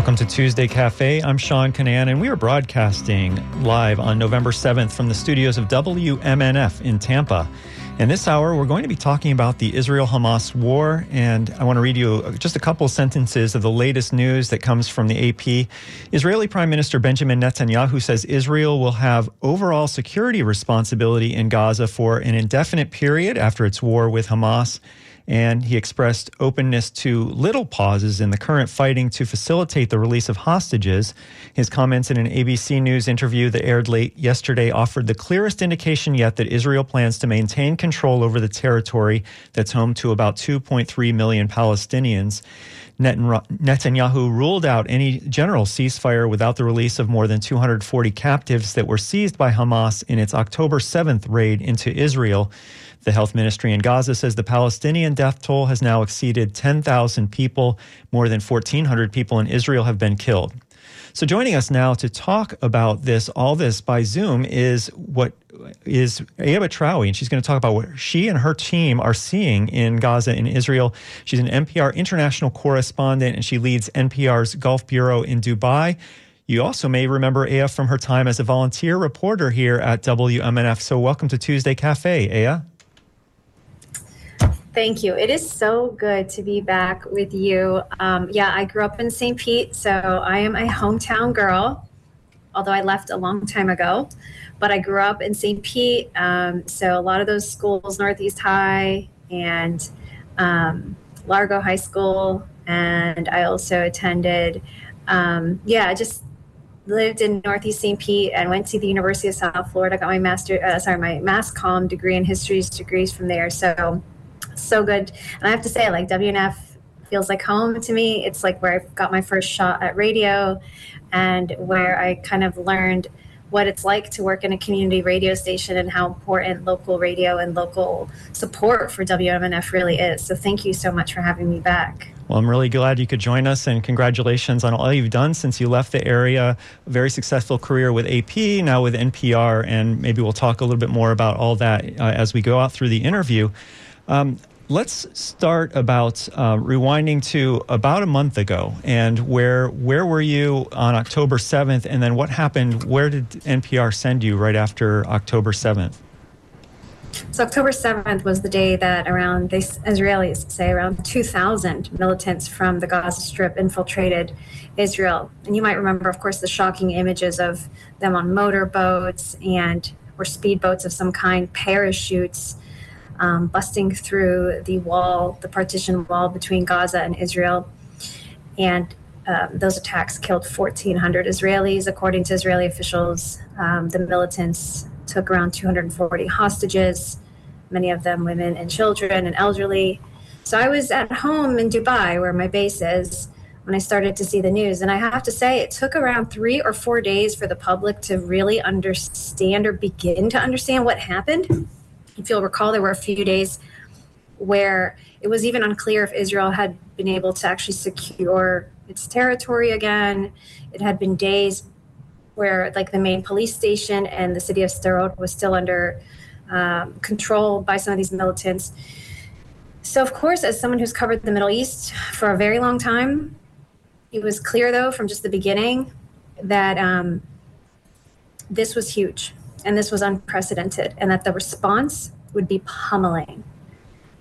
Welcome to Tuesday Cafe. I'm Sean Kinane, and we are broadcasting live on November 7th from the studios of WMNF in Tampa. In this hour, we're going to be talking about the Israel Hamas war, and I want to read you just a couple sentences of the latest news that comes from the AP. Israeli Prime Minister Benjamin Netanyahu says Israel will have overall security responsibility in Gaza for an indefinite period after its war with Hamas and he expressed openness to little pauses in the current fighting to facilitate the release of hostages. His comments in an ABC News interview that aired late yesterday offered the clearest indication yet that Israel plans to maintain control over the territory that's home to about 2.3 million Palestinians. Netanyahu ruled out any general ceasefire without the release of more than 240 captives that were seized by Hamas in its October 7th raid into Israel. The health ministry in Gaza says the Palestinian death toll has now exceeded 10,000 people. More than 1,400 people in Israel have been killed. So, joining us now to talk about this, all this by Zoom, is what is Aya Batrawy, and she's going to talk about what she and her team are seeing in Gaza in Israel. She's an NPR international correspondent, and she leads NPR's Gulf Bureau in Dubai. You also may remember Aya from her time as a volunteer reporter here at WMNF. So, welcome to Tuesday Cafe, Aya. Thank you. It is so good to be back with you. Um, yeah, I grew up in St. Pete, so I am a hometown girl, although I left a long time ago. But I grew up in St. Pete, um, so a lot of those schools, Northeast High and um, Largo High School, and I also attended, um, yeah, I just lived in Northeast St. Pete and went to the University of South Florida. Got my master, uh, sorry, my mass comm degree in histories degrees from there. So so good. And I have to say, like WNF feels like home to me. It's like where I got my first shot at radio and where I kind of learned what it's like to work in a community radio station and how important local radio and local support for WMNF really is. So thank you so much for having me back. Well, I'm really glad you could join us and congratulations on all you've done since you left the area. Very successful career with AP, now with NPR, and maybe we'll talk a little bit more about all that uh, as we go out through the interview. Um, Let's start about uh, rewinding to about a month ago, and where where were you on October seventh, and then what happened? Where did NPR send you right after October seventh? So October seventh was the day that around the Israelis say around two thousand militants from the Gaza Strip infiltrated Israel, and you might remember, of course, the shocking images of them on motorboats and or speedboats of some kind, parachutes um, busting through the wall, the partition wall between Gaza and Israel. And um, those attacks killed 1,400 Israelis. According to Israeli officials, um, the militants took around 240 hostages, many of them women and children and elderly. So I was at home in Dubai, where my base is, when I started to see the news. And I have to say, it took around three or four days for the public to really understand or begin to understand what happened if you'll recall, there were a few days where it was even unclear if Israel had been able to actually secure its territory again. It had been days where, like, the main police station and the city of Sderot was still under um, control by some of these militants. So, of course, as someone who's covered the Middle East for a very long time, it was clear, though, from just the beginning that um, this was huge and this was unprecedented, and that the response would be pummeling.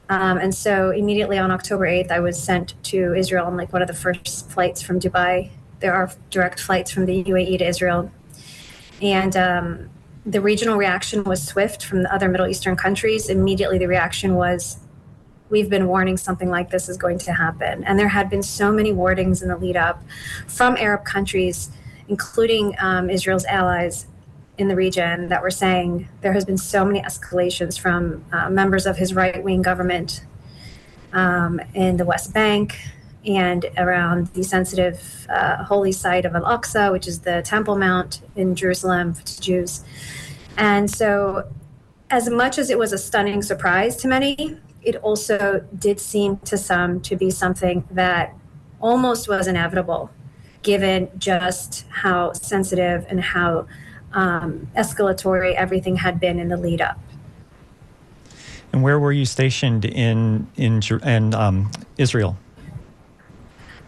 Um, and so immediately on October 8th, I was sent to Israel on like one of the first flights from Dubai. There are direct flights from the UAE to Israel. And um, the regional reaction was swift from the other Middle Eastern countries. Immediately, the reaction was, We've been warning something like this is going to happen. And there had been so many warnings in the lead up from Arab countries, including um, Israel's allies, in the region that were saying there has been so many escalations from uh, members of his right wing government um, in the West Bank and around the sensitive uh, holy site of Al Aqsa, which is the Temple Mount in Jerusalem to Jews. And so, as much as it was a stunning surprise to many, it also did seem to some to be something that almost was inevitable, given just how sensitive and how um, escalatory everything had been in the lead up. And where were you stationed in in in um, Israel?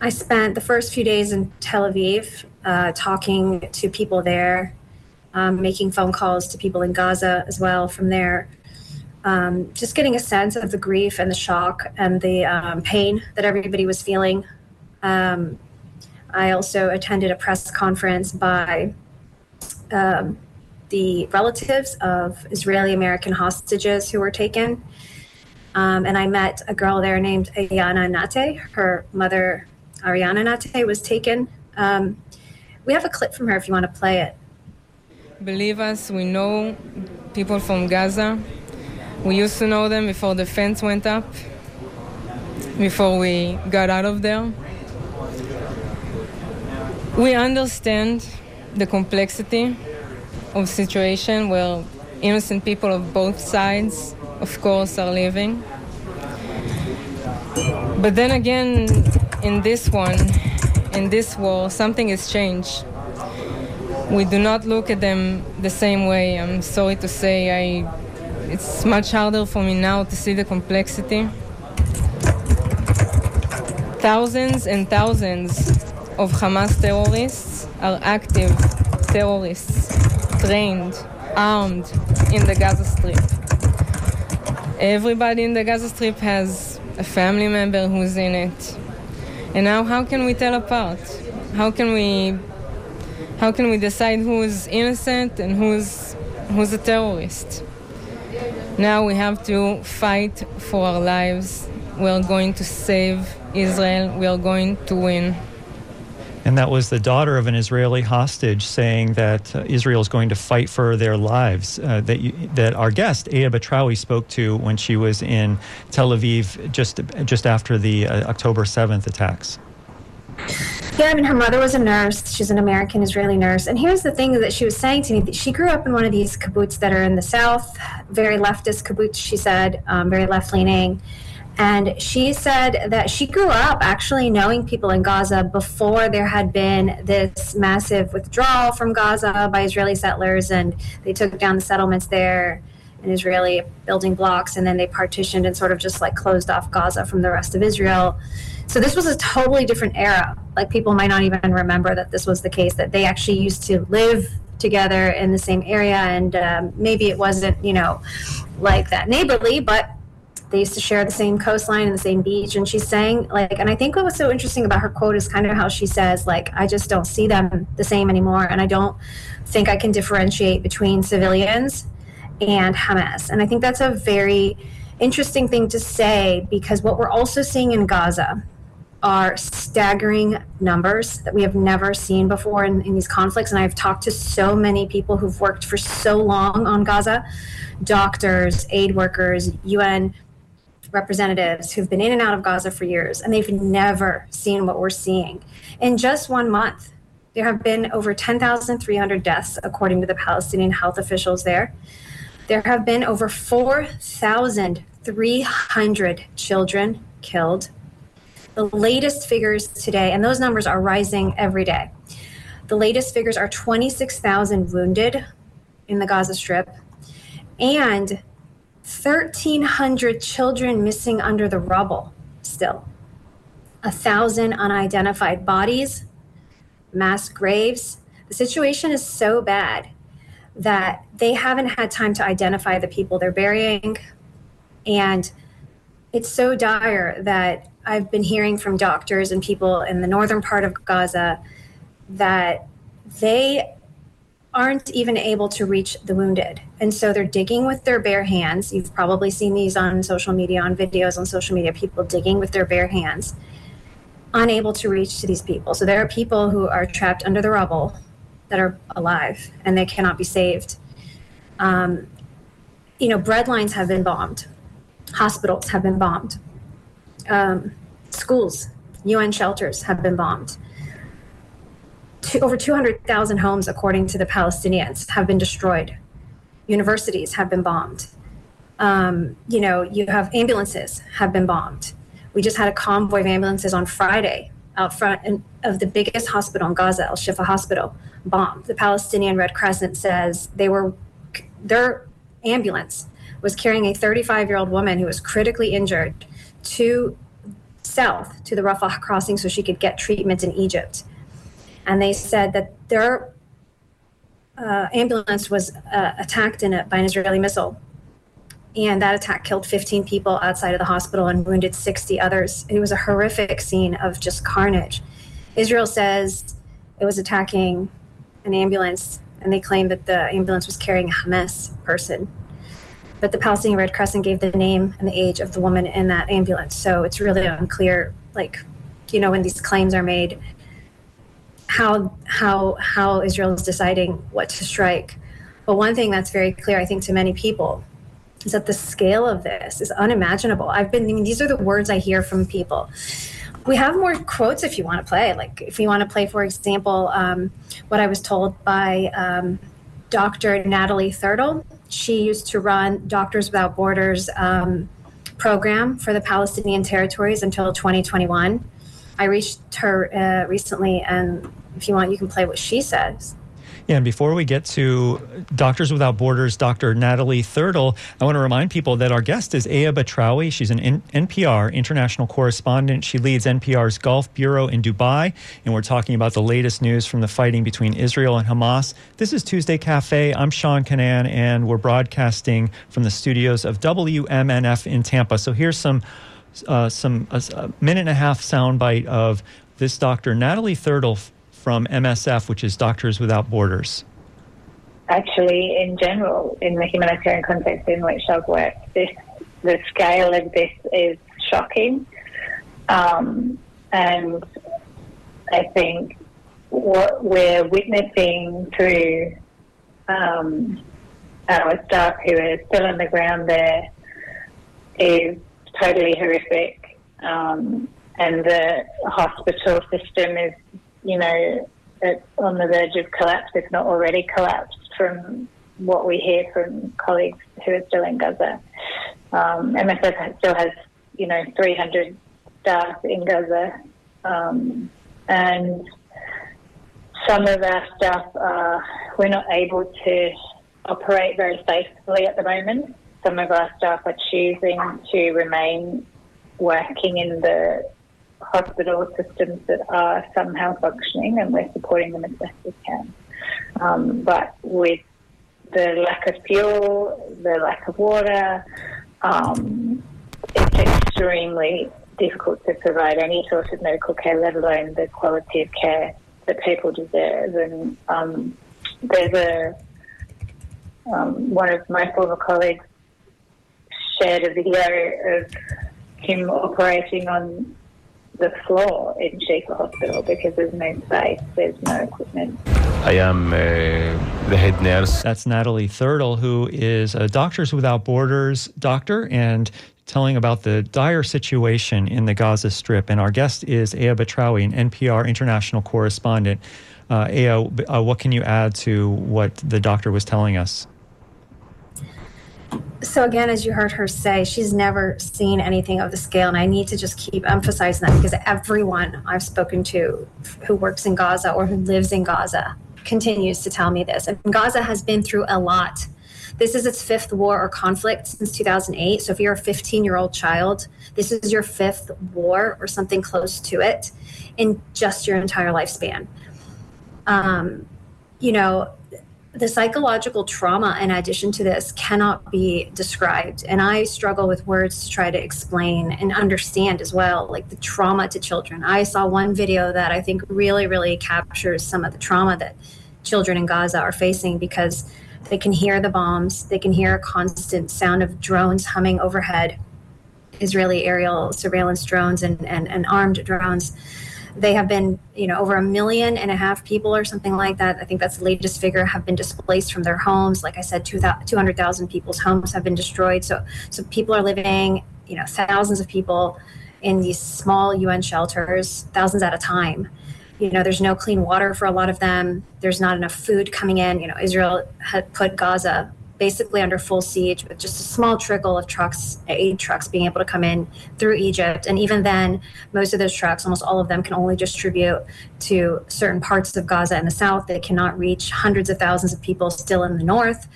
I spent the first few days in Tel Aviv uh, talking to people there, um, making phone calls to people in Gaza as well from there. Um, just getting a sense of the grief and the shock and the um, pain that everybody was feeling. Um, I also attended a press conference by um, the relatives of Israeli American hostages who were taken. Um, and I met a girl there named Ayana Nate. Her mother, Ariana Nate, was taken. Um, we have a clip from her if you want to play it. Believe us, we know people from Gaza. We used to know them before the fence went up, before we got out of there. We understand the complexity of situation where innocent people of both sides, of course, are living. But then again, in this one, in this war, something has changed. We do not look at them the same way. I'm sorry to say, I, it's much harder for me now to see the complexity. Thousands and thousands of Hamas terrorists are active terrorists, trained, armed in the Gaza Strip. Everybody in the Gaza Strip has a family member who's in it. And now how can we tell apart? How can we how can we decide who is innocent and who's who's a terrorist? Now we have to fight for our lives. We're going to save Israel. We are going to win. And that was the daughter of an Israeli hostage saying that uh, Israel is going to fight for their lives. Uh, that you, that our guest Aya Batrawy spoke to when she was in Tel Aviv just just after the uh, October seventh attacks. Yeah, I mean, her mother was a nurse. She's an American Israeli nurse. And here's the thing that she was saying to me: that she grew up in one of these kibbutz that are in the south, very leftist kibbutz. She said, um, very left leaning and she said that she grew up actually knowing people in Gaza before there had been this massive withdrawal from Gaza by Israeli settlers, and they took down the settlements there and Israeli building blocks, and then they partitioned and sort of just like closed off Gaza from the rest of Israel. So this was a totally different era. Like people might not even remember that this was the case, that they actually used to live together in the same area, and um, maybe it wasn't, you know, like that neighborly, but they used to share the same coastline and the same beach and she's saying like and i think what was so interesting about her quote is kind of how she says like i just don't see them the same anymore and i don't think i can differentiate between civilians and hamas and i think that's a very interesting thing to say because what we're also seeing in gaza are staggering numbers that we have never seen before in, in, these conflicts. And I've talked to so many people who've worked for so long on Gaza doctors, aid workers, UN representatives who've been in and out of Gaza for years, and they've never seen what we're seeing. In just one month, there have been over 10,300 deaths, according to the Palestinian health officials there. There have been over 4,300 children killed. The latest figures today, and those numbers are rising every day. The latest figures are 26,000 wounded in the Gaza Strip and 1,300 children missing under the rubble still, a thousand unidentified bodies, mass graves. The situation is so bad that they haven't had time to identify the people they're burying. And it's so dire that I've been hearing from doctors and people in the northern part of Gaza that they aren't even able to reach the wounded. And so they're digging with their bare hands. You've probably seen these on social media, on videos on social media, people digging with their bare hands, unable to reach to these people. So there are people who are trapped under the rubble that are alive and they cannot be saved. Um, you know, bread lines have been bombed, hospitals have been bombed, um, schools, UN shelters have been bombed over 200,000 homes, according to the Palestinians, have been destroyed. Universities have been bombed. Um, you know, you have ambulances have been bombed. We just had a convoy of ambulances on Friday out front in, of the biggest hospital in Gaza, Al Shifa Hospital, bombed. The Palestinian Red Crescent says they were their ambulance was carrying a 35 year old woman who was critically injured to south to the Rafah crossing so she could get treatment in Egypt. And they said that their uh, ambulance was uh, attacked in a, by an Israeli missile. And that attack killed 15 people outside of the hospital and wounded 60 others. It was a horrific scene of just carnage. Israel says it was attacking an ambulance, and they claim that the ambulance was carrying a Hamas person. But the Palestinian Red Crescent gave the name and the age of the woman in that ambulance. So it's really unclear, like, you know, when these claims are made, how how how Israel is deciding what to strike. But one thing that's very clear, I think, to many people, is that the scale of this is unimaginable. I've been I mean, these are the words I hear from people. We have more quotes if you want to play. Like if you want to play, for example, um, what I was told by um, Dr. Natalie Thurtle. She used to run Doctors Without Borders um, program for the Palestinian territories until 2021. I reached her uh, recently, and if you want, you can play what she says. Yeah, and before we get to Doctors Without Borders, Dr. Natalie Thurtle, I want to remind people that our guest is Aya Batrawy. She's an NPR international correspondent. She leads NPR's Gulf Bureau in Dubai, and we're talking about the latest news from the fighting between Israel and Hamas. This is Tuesday Cafe. I'm Sean Kinane, and we're broadcasting from the studios of WMNF in Tampa. So here's some uh, some a minute and a half soundbite of this doctor, Natalie Thurtle from MSF, which is Doctors Without Borders? Actually, in general, in the humanitarian context in which I've worked, this the scale of this is shocking, um, and I think what we're witnessing through um, our staff who are still on the ground there is totally horrific. Um, and the hospital system is you know, it's on the verge of collapse, if not already collapsed, from what we hear from colleagues who are still in Gaza. Um, MSF still has, you know, 300 staff in Gaza, um, and some of our staff are, we're not able to operate very safely at the moment. Some of our staff are choosing to remain working in the hospital systems that are somehow functioning and we're supporting them as best we can. Um, but with the lack of fuel, the lack of water, um, it's extremely difficult to provide any sort of medical care, let alone the quality of care that people deserve. And um, there's a um, one of my former colleagues shared a video of him operating on the floor in Shifa Hospital because there's no space, there's no equipment. I am uh, the head nurse. That's Natalie Thurtle, who is a Doctors Without Borders doctor and telling about the dire situation in the Gaza Strip. And our guest is Aya Batrawy, an NPR international correspondent. Uh, Aya, uh, what can you add to what the doctor was telling us? So again, as you heard her say, she's never seen anything of the scale, and I need to just keep emphasizing that because everyone I've spoken to who works in Gaza or who lives in Gaza continues to tell me this. And Gaza has been through a lot. This is its fifth war or conflict since 2008. So if you're a 15 year old child, this is your fifth war or something close to it in just your entire lifespan. Um, you know, the psychological trauma in addition to this cannot be described. And i struggle with words to try to explain and understand as well like the trauma to children. I saw one video that i think really really captures some of the trauma that children in gaza are facing because they can hear the bombs they can hear a constant sound of drones humming overhead israeli aerial surveillance drones and, and, and armed drones they have been, you know, over a million and a half people or something like that. I think that's the latest figure have been displaced from their homes. Like I said, 200,000 people's homes have been destroyed. So, so people are living, you know, thousands of people in these small UN shelters, thousands at a time. You know, there's no clean water for a lot of them. There's not enough food coming in. You know, Israel had put Gaza basically under full siege with just a small trickle of trucks, aid trucks being able to come in through Egypt. And even then, most of those trucks, almost all of them, can only distribute to certain parts of Gaza in the south. They cannot reach hundreds of thousands of people still in the north.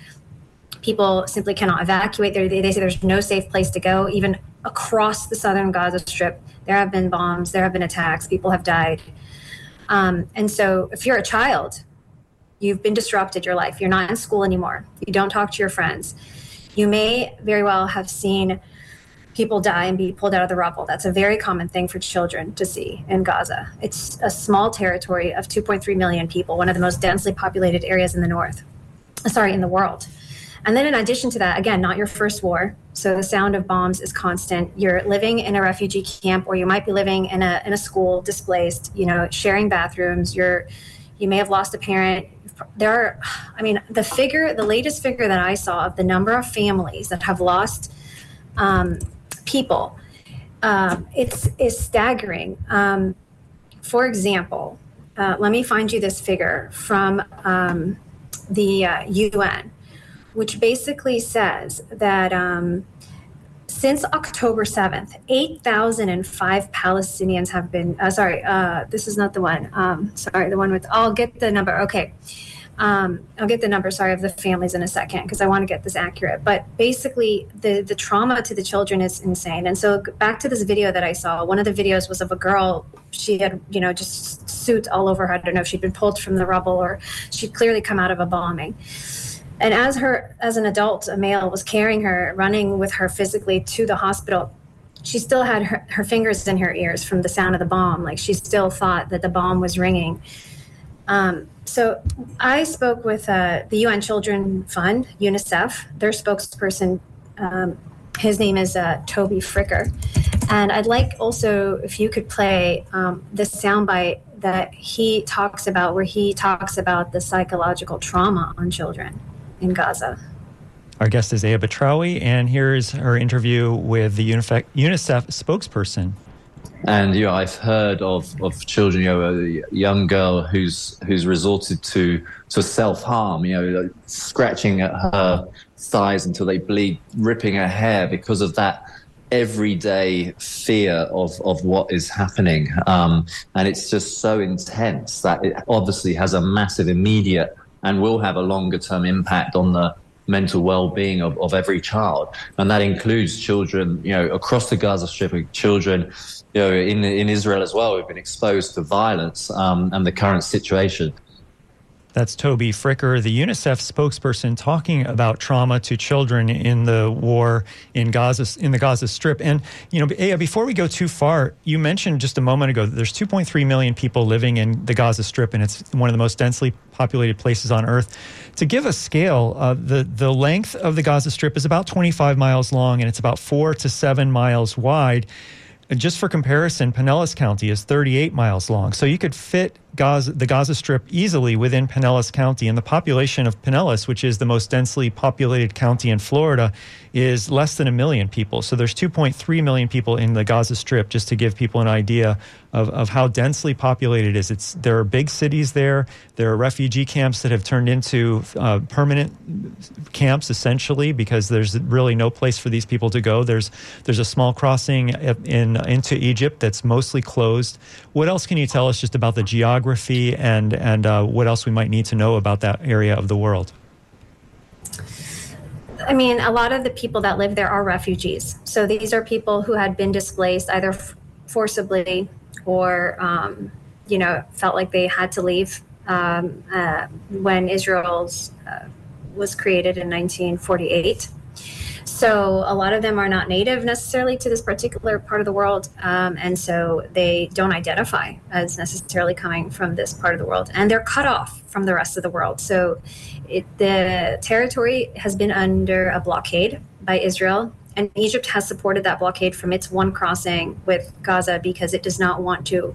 People simply cannot evacuate. They, they say there's no safe place to go. Even across the southern Gaza Strip. There have been bombs, there have been attacks, people have died. Um, and so, if you're a child, you've been disrupted your life, you're not in school anymore, you don't talk to your friends, you may very well have seen people die and be pulled out of the rubble. That's a very common thing for children to see in Gaza. It's a small territory of 2.3 million people, one of the most densely populated areas in the north, sorry, in the world. And then, in addition to that, again, not your first war. So the sound of bombs is constant. You're living in a refugee camp, or you might be living in a in a school, displaced. You know, sharing bathrooms. You're you may have lost a parent. There are, I mean, the figure, the latest figure that I saw of the number of families that have lost um, people, um, it's is staggering. Um, for example, uh, let me find you this figure from um, the uh, UN which basically says that um, since October 7th, 8,005 Palestinians have been, uh, sorry, uh, this is not the one. Um, sorry, the one with, I'll get the number. Okay. Um, I'll get the number, sorry, of the families in a second because I want to get this accurate. But basically, the, the trauma to the children is insane. And so, back to this video that I saw, one of the videos was of a girl. She had, you know, just suit all over her. I don't know if she'd been pulled from the rubble or she'd clearly come out of a bombing and as her as an adult a male was carrying her running with her physically to the hospital she still had her, her fingers in her ears from the sound of the bomb. Like she still thought that the bomb was ringing. Um, so i spoke with uh, the un children fund unicef. Their spokesperson um, his name is uh, toby fricker. And i'd like also if you could play um, this soundbite that he talks about where he talks about the psychological trauma on children in Gaza. Our guest is Aya Batrawy, and here's her interview with the UNICEF, UNICEF spokesperson. And you know, I've heard of, of children, you know, a young girl who's who's resorted to to self harm, you know, like scratching at her thighs until they bleed, ripping her hair because of that everyday fear of, of what is happening. Um, and it's just so intense that it obviously has a massive immediate and will have a longer term impact on the mental well-being of, of every child. And that includes children you know across the gaza strip children you know in in israel as well who've been exposed to violence um, and the current situation that's Toby Fricker, the UNICEF spokesperson, talking about trauma to children in the war in Gaza, in the Gaza Strip. And you know, before we go too far, you mentioned just a moment ago that there's 2.3 million people living in the Gaza Strip, and it's one of the most densely populated places on Earth. To give a scale, uh, the the length of the Gaza Strip is about 25 miles long, and it's about four to seven miles wide. And just for comparison, Pinellas County is 38 miles long. So you could fit Gaza, the Gaza Strip easily within Pinellas County. And the population of Pinellas, which is the most densely populated county in Florida, is less than a million people. So there's 2.3 million people in the Gaza Strip, just to give people an idea of, of how densely populated it is. It's, there are big cities there. There are refugee camps that have turned into uh, permanent camps, essentially, because there's really no place for these people to go. There's, there's a small crossing in, into Egypt that's mostly closed. What else can you tell us just about the geography? and and uh, what else we might need to know about that area of the world? I mean, a lot of the people that live there are refugees. So these are people who had been displaced either f- forcibly or, um, you know, felt like they had to leave um, uh, when Israel uh, was created in 1948. So a lot of them are not native necessarily to this particular part of the world, um, and so they don't identify as necessarily coming from this part of the world, and they're cut off from the rest of the world. So it, the territory has been under a blockade by Israel. And Egypt has supported that blockade from its one crossing with Gaza because it does not want to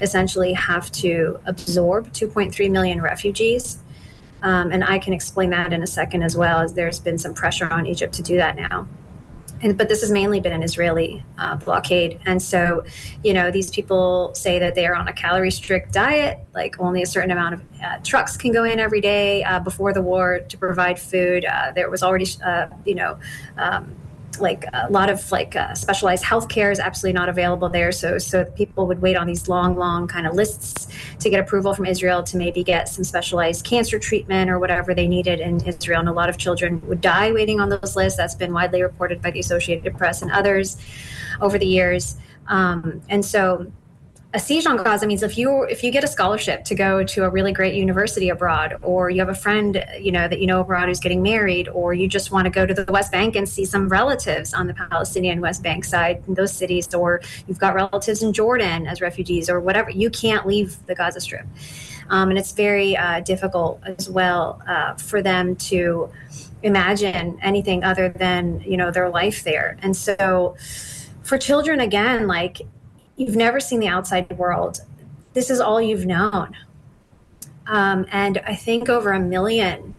essentially have to absorb 2.3 million refugees um, and I can explain that in a second as well, as there's been some pressure on Egypt to do that now. And, but this has mainly been an Israeli uh, blockade. And so, you know, these people say that they are on a calorie strict diet, like only a certain amount of uh, trucks can go in every day uh, before the war to provide food. Uh, there was already, uh, you know, um, like a lot of like uh, specialized healthcare is absolutely not available there. So so people would wait on these long, long kind of lists to get approval from Israel to maybe get some specialized cancer treatment or whatever they needed in Israel. And a lot of children would die waiting on those lists. That's been widely reported by the Associated Press and others over the years. Um, and so a siege on Gaza means if you if you get a scholarship to go to a really great university abroad, or you have a friend you know that you know abroad who's getting married, or you just want to go to the West Bank and see some relatives on the Palestinian West Bank side in those cities, or you've got relatives in Jordan as refugees, or whatever, you can't leave the Gaza Strip, um, and it's very uh, difficult as well uh, for them to imagine anything other than you know their life there, and so for children again like you've never seen the outside world. This is all you've known. Um, and I think over a million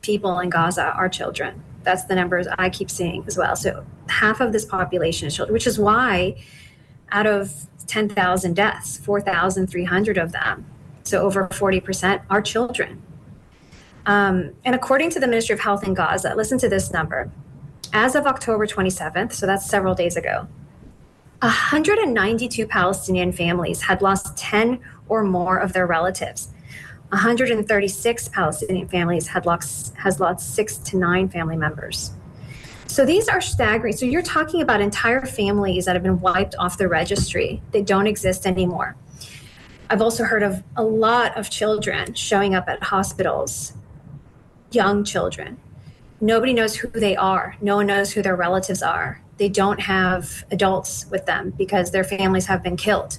people in Gaza are children. That's the numbers I keep seeing as well. So half of this population is children, which is why out of 10,000 deaths, 4,300 of them, so over 40%, are children. Um, and according to the Ministry of Health in Gaza, listen to this number. As of October 27th, so that's several days ago, 192 Palestinian families had lost 10 or more of their relatives. 136 Palestinian families had lost has lost 6 to 9 family members. So these are staggering. So you're talking about entire families that have been wiped off the registry. They don't exist anymore. I've also heard of a lot of children showing up at hospitals, young children. Nobody knows who they are. No one knows who their relatives are they don't have adults with them because their families have been killed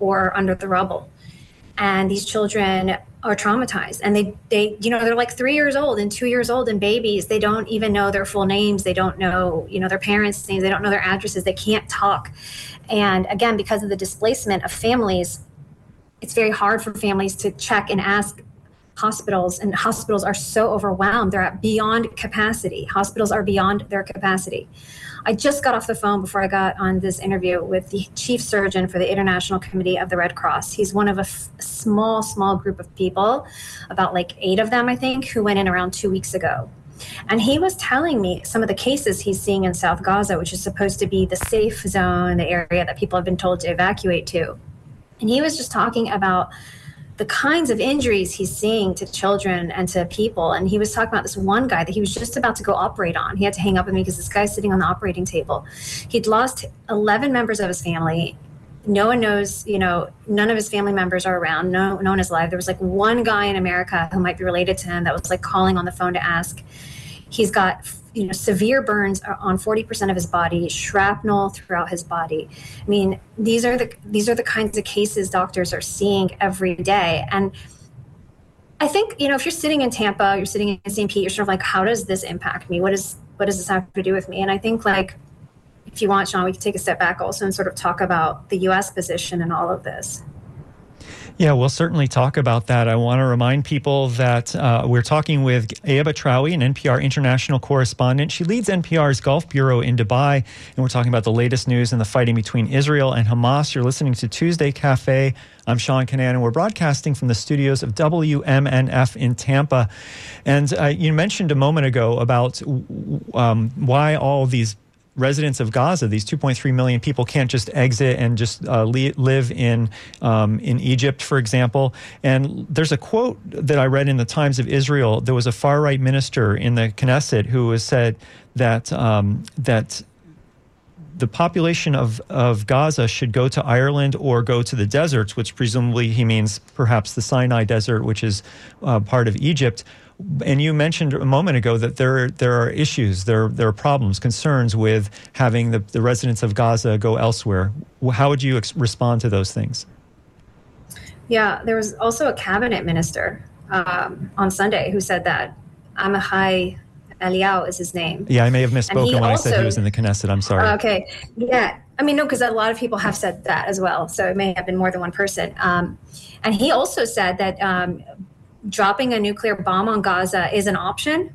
or under the rubble. And these children are traumatized and they they you know they're like three years old and two years old and babies. They don't even know their full names. They don't know you know their parents names. They don't know their addresses. They can't talk. And again because of the displacement of families it's very hard for families to check and ask hospitals. And hospitals are so overwhelmed. They're at beyond capacity. Hospitals are beyond their capacity I just got off the phone before I got on this interview with the chief surgeon for the International Committee of the Red Cross. He's one of a f- small, small group of people, about like eight of them, I think, who went in around two weeks ago. And he was telling me some of the cases he's seeing in South Gaza, which is supposed to be the safe zone, the area that people have been told to evacuate to. And he was just talking about the kinds of injuries he's seeing to children and to people. And he was talking about this one guy that he was just about to go operate on. He had to hang up with me because this guy's sitting on the operating table. He'd lost 11 members of his family. No one knows, you know, none of his family members are around. No, no one is alive. There was like one guy in America who might be related to him that was like calling on the phone to ask. He's got you know severe burns uh, on 40% of his body shrapnel throughout his body. I mean these are the these are the kinds of cases doctors are seeing every day. And i think you know if you're sitting in tampa you're sitting in st pete you're sort of like how does this impact me? What is what does this have to do with me? And i think like if you want sean we can take a step back also and sort of talk about the us position in all of this yeah, we'll certainly talk about that. I want to remind people that uh, we're talking with Aya Batrawy, an NPR international correspondent. She leads NPR's Gulf Bureau in Dubai, and we're talking about the latest news in the fighting between Israel and Hamas. You're listening to Tuesday Cafe. I'm Sean Kinane, and we're broadcasting from the studios of WMNF in Tampa. And uh, you mentioned a moment ago about um, why all these residents of Gaza, these 2.3 million people, can't just exit and just uh, li- live in um, in Egypt, for example. And there's a quote that I read in the Times of Israel. There was a far right minister in the Knesset who has said that um, that the population of, of Gaza should go to Ireland or go to the deserts, which presumably he means perhaps the Sinai Desert, which is uh, part of Egypt, and you mentioned a moment ago that there there are issues, there there are problems, concerns with having the, the residents of Gaza go elsewhere. How would you ex- respond to those things? Yeah, there was also a cabinet minister um, on Sunday who said that Amichai Eliyahu is his name. Yeah, I may have misspoken when also, I said he was in the Knesset. I'm sorry. Okay. Yeah. I mean, no, because a lot of people have said that as well. So it may have been more than one person. Um, and he also said that um, dropping a nuclear bomb on Gaza is an option.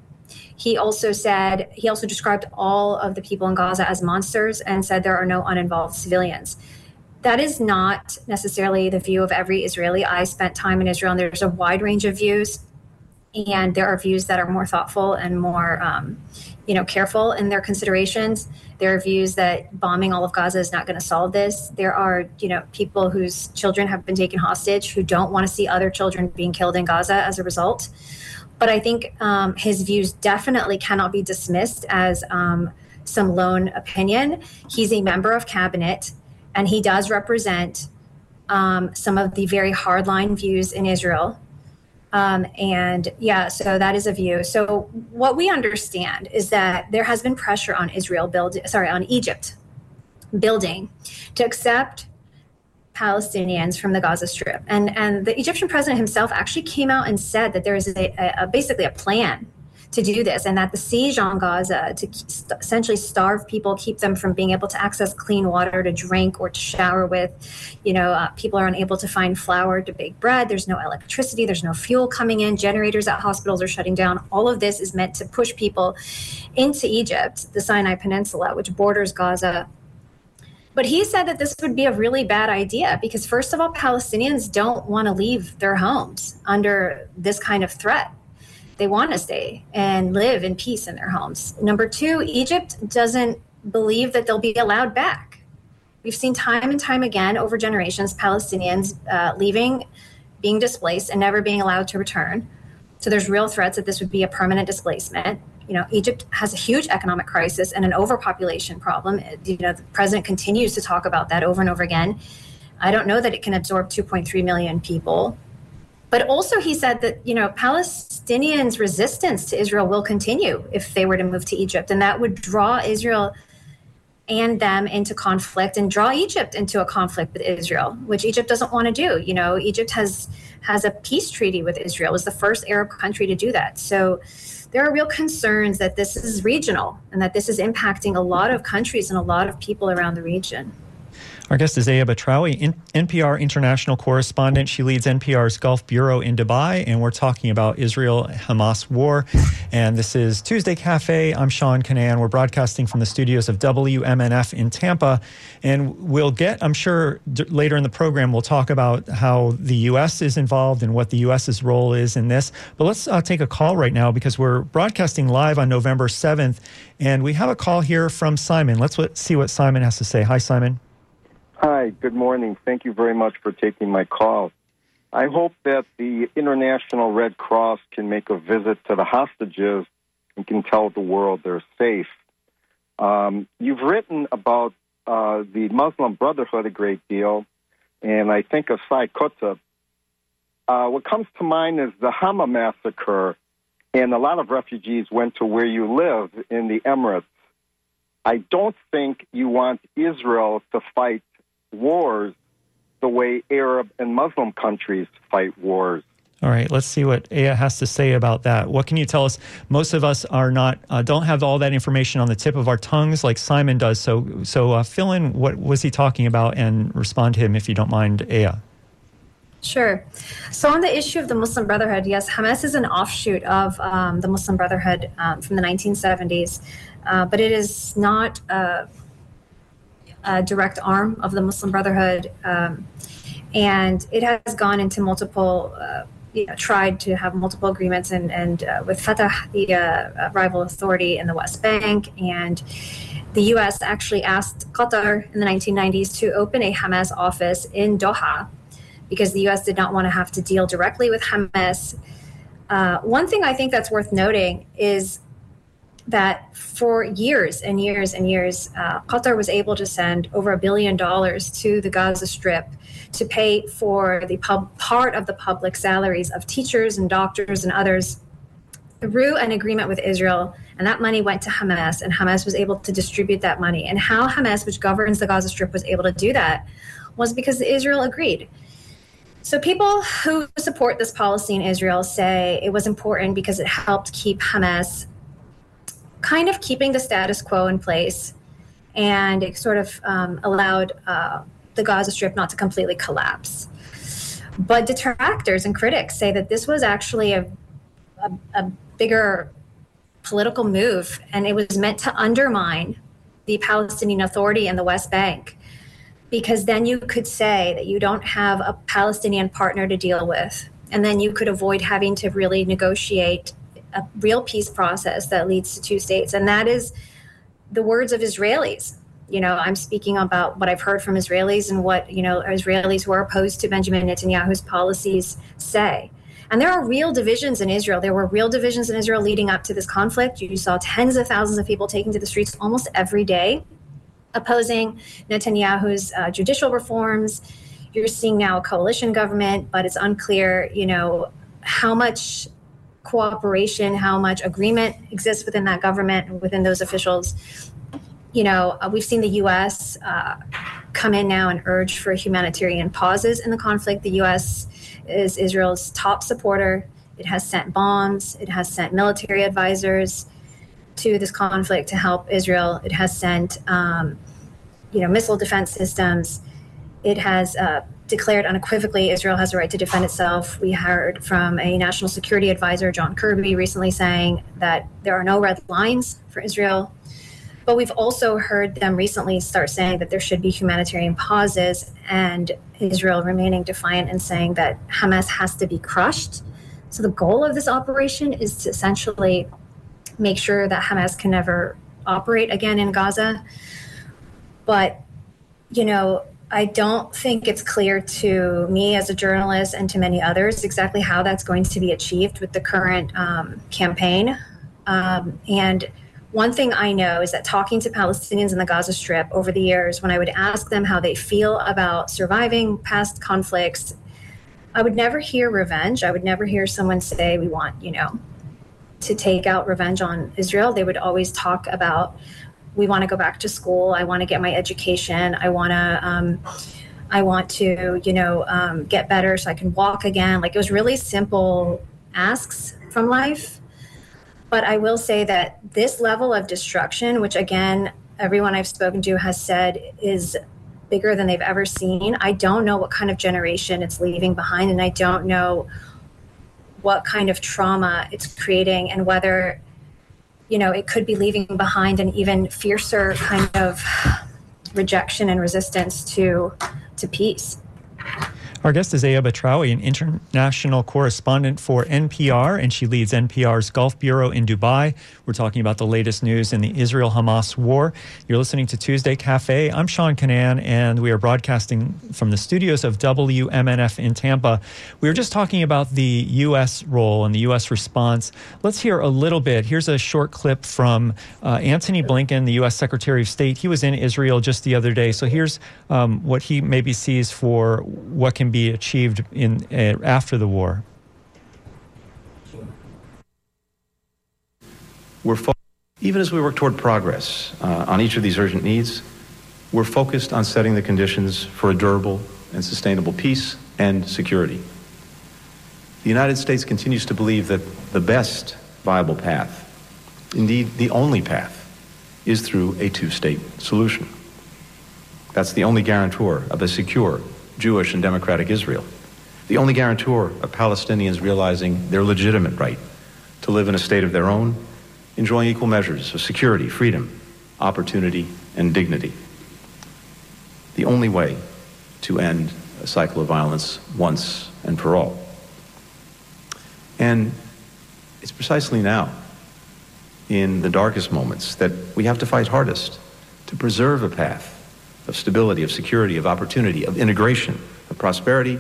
He also said, he also described all of the people in Gaza as monsters and said there are no uninvolved civilians. That is not necessarily the view of every Israeli. I spent time in Israel and there's a wide range of views. And there are views that are more thoughtful and more, um, you know, careful in their considerations. There are views that bombing all of Gaza is not going to solve this. There are, you know, people whose children have been taken hostage who don't want to see other children being killed in Gaza as a result. But I think um, his views definitely cannot be dismissed as um, some lone opinion. He's a member of cabinet, and he does represent um, some of the very hardline views in Israel. Um, and yeah, so that is a view. So what we understand is that there has been pressure on Israel build, sorry, on Egypt building to accept Palestinians from the Gaza Strip. And and the Egyptian president himself actually came out and said that there is a, a basically a plan to do this, and that the siege on Gaza to essentially starve people, keep them from being able to access clean water to drink or to shower with. You know, uh, people are unable to find flour to bake bread. There's no electricity. There's no fuel coming in. Generators at hospitals are shutting down. All of this is meant to push people into Egypt, the Sinai Peninsula, which borders Gaza but he said that this would be a really bad idea because, first of all, Palestinians don't want to leave their homes under this kind of threat. They want to stay and live in peace in their homes. Number two, Egypt doesn't believe that they'll be allowed back. We've seen time and time again over generations Palestinians uh, leaving, being displaced, and never being allowed to return. So there's real threats that this would be a permanent displacement you know, Egypt has a huge economic crisis and an overpopulation problem. You know, the president continues to talk about that over and over again. I don't know that it can absorb 2.3 million people. But also, he said that, you know, Palestinians' resistance to Israel will continue if they were to move to Egypt. And that would draw Israel and them into conflict and draw Egypt into a conflict with Israel, which Egypt doesn't want to do. You know, Egypt has has a peace treaty with Israel, it was the first Arab country to do that. So there are real concerns that this is regional and that this is impacting a lot of countries and a lot of people around the region. Our guest is Aya Batrawy, NPR international correspondent. She leads NPR's Gulf Bureau in Dubai, and we're talking about Israel Hamas war. And this is Tuesday Cafe. I'm Sean Kinane. We're broadcasting from the studios of WMNF in Tampa. And we'll get, I'm sure, d- later in the program, we'll talk about how the U.S. is involved and what the U.S.'s role is in this. But let's uh, take a call right now because we're broadcasting live on November 7th. And we have a call here from Simon. Let's w- see what Simon has to say. Hi, Simon. Hi, good morning. Thank you very much for taking my call. I hope that the International Red Cross can make a visit to the hostages and can tell the world they're safe. Um, you've written about uh, the Muslim Brotherhood a great deal, and I think of Sayyid Qutb. Uh, what comes to mind is the Hama massacre, and a lot of refugees went to where you live in the Emirates. I don't think you want Israel to fight wars the way Arab and Muslim countries fight wars. All right, let's see what Aya has to say about that. What can you tell us? Most of us are not uh, don't have all that information on the tip of our tongues like Simon does. So, so uh, fill in what was he talking about and respond to him if you don't mind, Aya. Sure. So, on the issue of the Muslim Brotherhood, yes, Hamas is an offshoot of um, the Muslim Brotherhood um, from the 1970s, uh, but it is not uh, a direct arm of the Muslim Brotherhood, um, and it has gone into multiple. Uh, you know, tried to have multiple agreements and, and uh, with Fatah, the uh, rival authority in the West Bank, and the U.S. actually asked Qatar in the 1990s to open a Hamas office in Doha because the U.S. did not want to have to deal directly with Hamas. Uh, one thing I think that's worth noting is that for years and years and years, uh, Qatar was able to send over a billion dollars to the Gaza Strip to pay for the pub- part of the public salaries of teachers and doctors and others through an agreement with Israel. And that money went to Hamas, and Hamas was able to distribute that money. And how Hamas, which governs the Gaza Strip, was able to do that was because Israel agreed. So, people who support this policy in Israel say it was important because it helped keep Hamas kind of keeping the status quo in place, and it sort of um, allowed uh, the Gaza Strip not to completely collapse. But detractors and critics say that this was actually a, a, a bigger political move, and it was meant to undermine the Palestinian Authority and the West Bank. Because then you could say that you don't have a Palestinian partner to deal with And then you could avoid having to really negotiate a real peace process that leads to two states. And that is the words of Israelis. You know, I'm speaking about what I've heard from Israelis and what, you know, Israelis who are opposed to Benjamin Netanyahu's policies say. And there are real divisions in Israel. There were real divisions in Israel leading up to this conflict. You saw tens of thousands of people taking to the streets almost every day opposing Netanyahu's uh, judicial reforms. You're seeing now a coalition government, but it's unclear, you know, how much cooperation, how much agreement exists within that government within those officials. You know, uh, we've seen the U.S. Uh, come in now and urge for humanitarian pauses in the conflict. The U.S. is Israel's top supporter. It has sent bombs. It has sent military advisors to this conflict to help Israel. It has sent, um, you know, missile defense systems. It has uh, declared unequivocally Israel has a right to defend itself. We heard from a national security advisor, John Kirby, recently saying that there are no red lines for Israel. But we've also heard them recently start saying that there should be humanitarian pauses and Israel remaining defiant and saying that Hamas has to be crushed. So the goal of this operation is to essentially make sure that Hamas can never operate again in Gaza. But, you know, I don't think it's clear to me as a journalist and to many others exactly how that's going to be achieved with the current um, campaign. Um, and one thing I know is that talking to Palestinians in the Gaza Strip over the years, when I would ask them how they feel about surviving past conflicts, I would never hear revenge. I would never hear someone say, we want, you know, to take out revenge on Israel. They would always talk about we want to go back to school. I want to get my education. I want to, um, I want to, you know, um, get better so I can walk again. Like it was really simple asks from life. But I will say that this level of destruction, which again, everyone I've spoken to has said is bigger than they've ever seen. I don't know what kind of generation it's leaving behind, and I don't know what kind of trauma it's creating and whether you know, it could be leaving behind an even fiercer kind of rejection and resistance to to peace. Our guest is Aya Batrawy, an international correspondent for NPR, and she leads NPR's Gulf Bureau in Dubai. We're talking about the latest news in the Israel Hamas war. You're listening to Tuesday Cafe. I'm Sean Kinane, and we are broadcasting from the studios of WMNF in Tampa. We were just talking about the U.S. role and the U.S. response. Let's hear a little bit. Here's a short clip from uh, Antony Blinken, the U.S. Secretary of State. He was in Israel just the other day. So here's um, what he maybe sees for what can be achieved in uh, after the war? We're fo- even as we work toward progress uh, on each of these urgent needs, we're focused on setting the conditions for a durable and sustainable peace and security. The United States continues to believe that the best viable path, indeed the only path, is through a two state solution. That's the only guarantor of a secure Jewish and democratic Israel, the only guarantor of Palestinians realizing their legitimate right to live in a state of their own, enjoying equal measures of security, freedom, opportunity, and dignity. The only way to end a cycle of violence once and for all. And it's precisely now, in the darkest moments, that we have to fight hardest to preserve a path of stability, of security, of opportunity, of integration, of prosperity,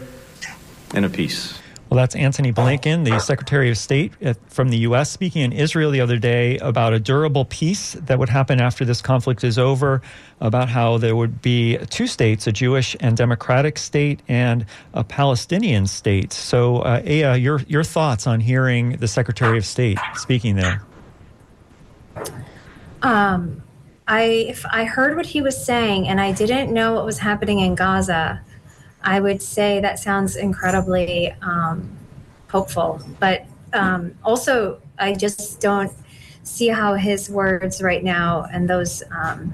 and of peace. Well, that's Antony Blinken, the Secretary of State from the U.S., speaking in Israel the other day about a durable peace that would happen after this conflict is over, about how there would be two states, a Jewish and democratic state and a Palestinian state. So, uh, Aya, your, your thoughts on hearing the Secretary of State speaking there? Um, I if I heard what he was saying and I didn't know what was happening in Gaza, I would say that sounds incredibly um, hopeful. But um, also, I just don't see how his words right now and those um,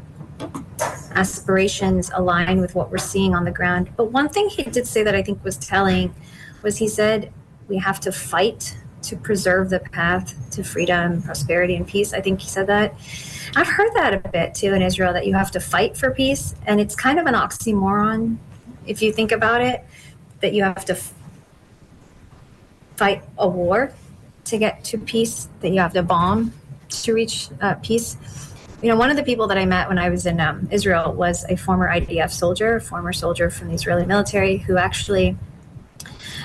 aspirations align with what we're seeing on the ground. But one thing he did say that I think was telling was he said we have to fight to preserve the path to freedom, prosperity, and peace. I think he said that. I've heard that a bit too in Israel that you have to fight for peace, and it's kind of an oxymoron if you think about it. That you have to, fight a war to get to peace, that you have to bomb to reach uh, peace. You know, one of the people that I met when I was in um, Israel was a former IDF soldier, former soldier from the Israeli military, who actually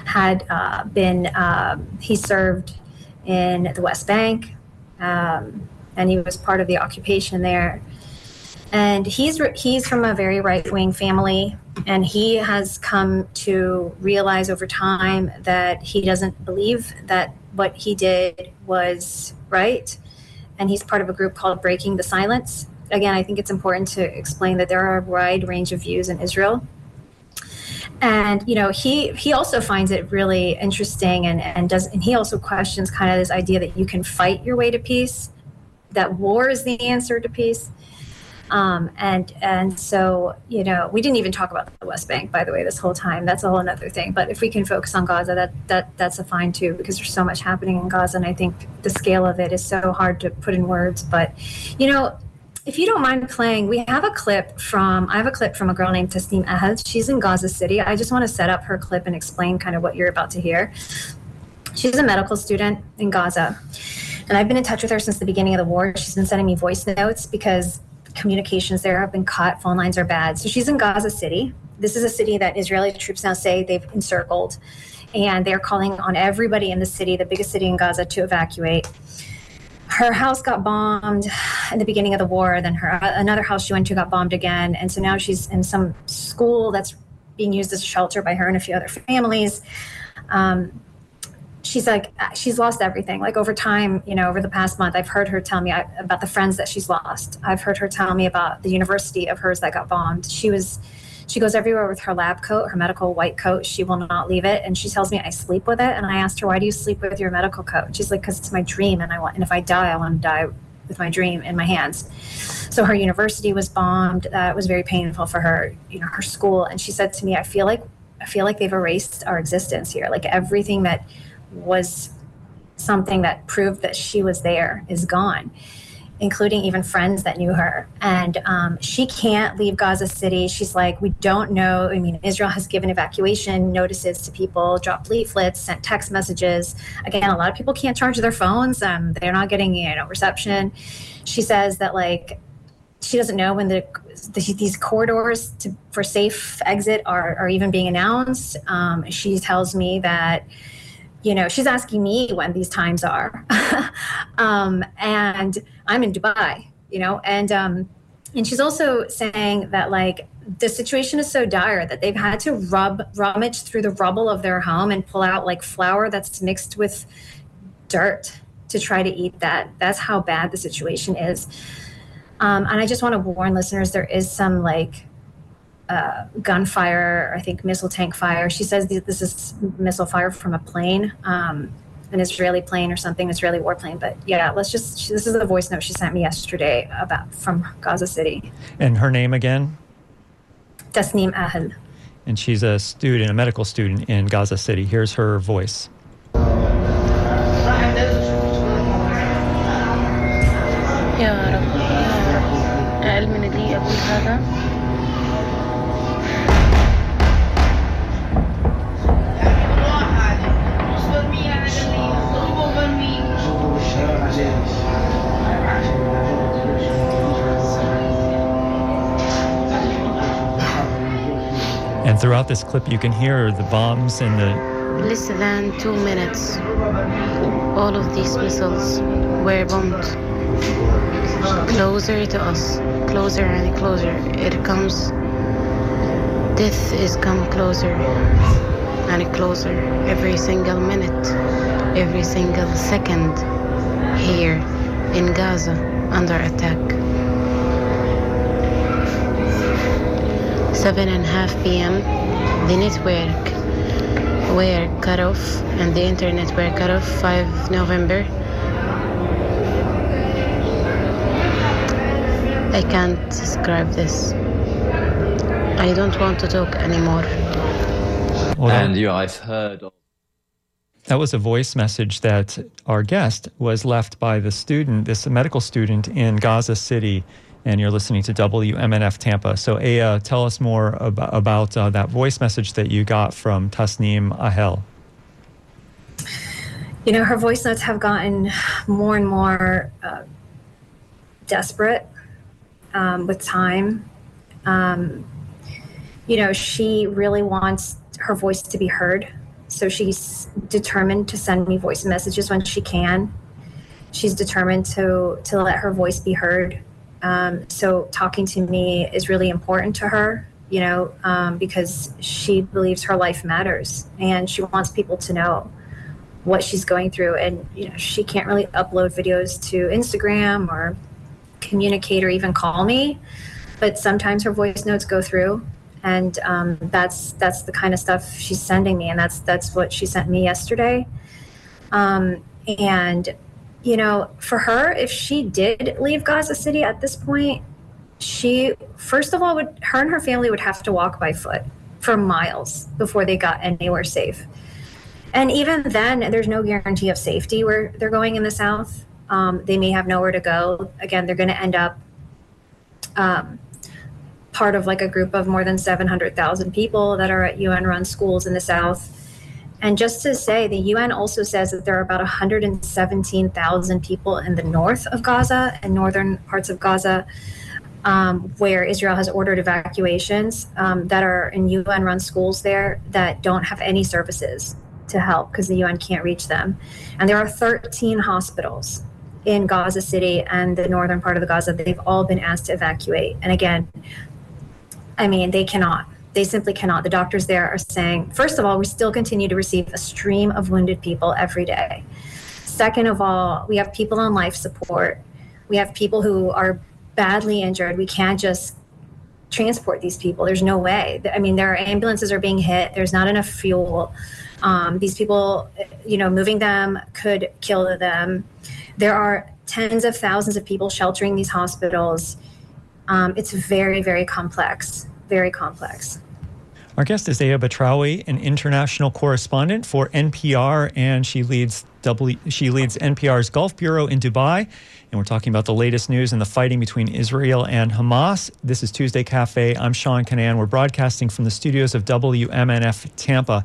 had uh, been, um, he served in the West Bank, um, and he was part of the occupation there. And he's he's from a very right wing family, and he has come to realize over time that he doesn't believe that what he did was right. And he's part of a group called Breaking the Silence. Again, I think it's important to explain that there are a wide range of views in Israel and you know he he also finds it really interesting and and does and he also questions kind of this idea that you can fight your way to peace that war is the answer to peace. Um, and and so you know we didn't even talk about the West Bank by the way this whole time. That's a whole other thing. But if we can focus on Gaza that that that's a fine too because there's so much happening in Gaza and I think the scale of it is so hard to put in words. But you know if you don't mind playing, we have a clip from I have a clip from a girl named Tasneem Ahad. She's in Gaza City. I just want to set up her clip and explain kind of what you're about to hear. She's a medical student in Gaza. And I've been in touch with her since the beginning of the war. She's been sending me voice notes because communications there have been cut, phone lines are bad. So she's in Gaza City. This is a city that Israeli troops now say they've encircled. And they're calling on everybody in the city, the biggest city in Gaza, to evacuate her house got bombed in the beginning of the war. Then her another house she went to got bombed again, and so now she's in some school that's being used as a shelter by her and a few other families. Um, she's like she's lost everything. Like over time, you know, over the past month, I've heard her tell me about the friends that she's lost. I've heard her tell me about the university of hers that got bombed. She was she goes everywhere with her lab coat, her medical white coat. She will not leave it. And she tells me I sleep with it. And I asked her, why do you sleep with your medical coat? She's like, because it's my dream. And I want, and if I die, I want to die with my dream in my hands. So her university was bombed. That was very painful for her, you know, her school. And she said to me, I feel like, I feel like they've erased our existence here. Like everything that was something that proved that she was there is gone including even friends that knew her. And um, she can't leave Gaza City. She's like, we don't know. I mean, Israel has given evacuation notices to people, dropped leaflets, sent text messages. Again, a lot of people can't charge their phones. Um, they're not getting, you know, reception. She says that like she doesn't know when the, the these corridors to, for safe exit are, are even being announced. Um, she tells me that you know, she's asking me when these times are. um, and I'm in Dubai, you know, and um, and she's also saying that like the situation is so dire that they've had to rub rummage through the rubble of their home and pull out like flour that's mixed with dirt to try to eat that. That's how bad the situation is. Um, and I just want to warn listeners: there is some like uh, gunfire, I think missile tank fire. She says this is missile fire from a plane, um, an Israeli plane or something, Israeli warplane. But yeah, let's just. This is the voice note she sent me yesterday about from Gaza City. And her name again? Tasneem Ahel. And she's a student, a medical student in Gaza City. Here's her voice. And throughout this clip, you can hear the bombs and the. Less than two minutes, all of these missiles were bombed closer to us, closer and closer. It comes, death is come closer and closer every single minute, every single second here in Gaza under attack. 7 and a half p.m. The network were cut off and the internet were cut off 5 November. I can't describe this. I don't want to talk anymore. Well, and you, I've heard of. That was a voice message that our guest was left by the student, this medical student in Gaza City, and you're listening to WMNF Tampa. So, Aya, tell us more about uh, that voice message that you got from Tasneem Ahel. you know, her voice notes have gotten more and more uh, desperate um, with time. Um, you know, she really wants her voice to be heard. So she's determined to send me voice messages when she can. She's determined to to let her voice be heard. Um, so talking to me is really important to her, you know, um, because she believes her life matters and she wants people to know what she's going through. And you know, she can't really upload videos to Instagram or communicate or even call me, but sometimes her voice notes go through and um, that's that's the kind of stuff she's sending me, and that's that's what she sent me yesterday. Um, and you know, for her, if she did leave Gaza City at this point, she first of all would her and her family would have to walk by foot for miles before they got anywhere safe. And even then, there's no guarantee of safety where they're going in the south. Um, they may have nowhere to go. Again, they're going to end up um, part of like a group of more than 700,000 people that are at UN run schools in the South. And just to say, the UN also says that there are about 117,000 people in the north of Gaza and northern parts of Gaza um, where Israel has ordered evacuations um, that are in UN run schools there that don't have any services to help because the UN can't reach them. And there are 13 hospitals in Gaza City and the northern part of the Gaza. They've all been asked to evacuate. And again, I mean, they cannot. They simply cannot. The doctors there are saying, first of all, we still continue to receive a stream of wounded people every day. Second of all, we have people on life support. We have people who are badly injured. We can't just transport these people. There's no way. I mean, their ambulances are being hit. There's not enough fuel. Um, these people, you know, moving them could kill them. There are tens of thousands of people sheltering these hospitals. Um, it's very, very complex very complex. Our guest is Aya Batrawy, an international correspondent for NPR, and she leads w, she leads NPR's Gulf Bureau in Dubai. And we're talking about the latest news in the fighting between Israel and Hamas. This is Tuesday Cafe. I'm Sean Kinane. We're broadcasting from the studios of WMNF Tampa.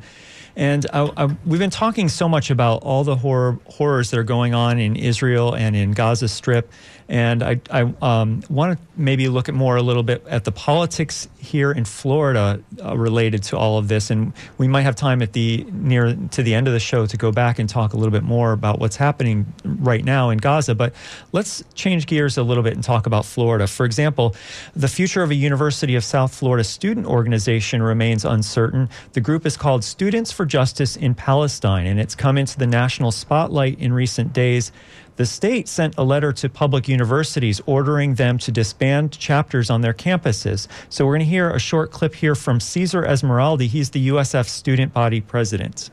And I, I, we've been talking so much about all the horror, horrors that are going on in Israel and in Gaza Strip. And I, I um, want to maybe look at more a little bit at the politics here in Florida uh, related to all of this. And we might have time at the near to the end of the show to go back and talk a little bit more about what's happening right now in Gaza. But let's change gears a little bit and talk about Florida. For example, the future of a University of South Florida student organization remains uncertain. The group is called Students for Justice in Palestine, and it's come into the national spotlight in recent days. The state sent a letter to public universities ordering them to disband chapters on their campuses. So we're going to hear a short clip here from Cesar Esmeraldi. He's the USF student body president.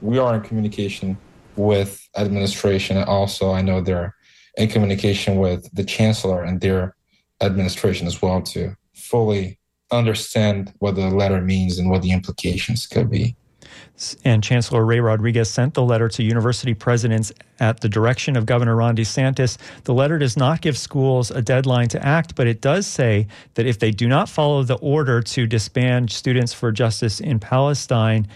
We are in communication with administration. And also, I know they're in communication with the chancellor and their administration as well to fully understand what the letter means and what the implications could be and Chancellor Ray Rodrigues sent the letter to university presidents at the direction of Governor Ron DeSantis. The letter does not give schools a deadline to act, but it does say that if they do not follow the order to disband Students for Justice in Palestine,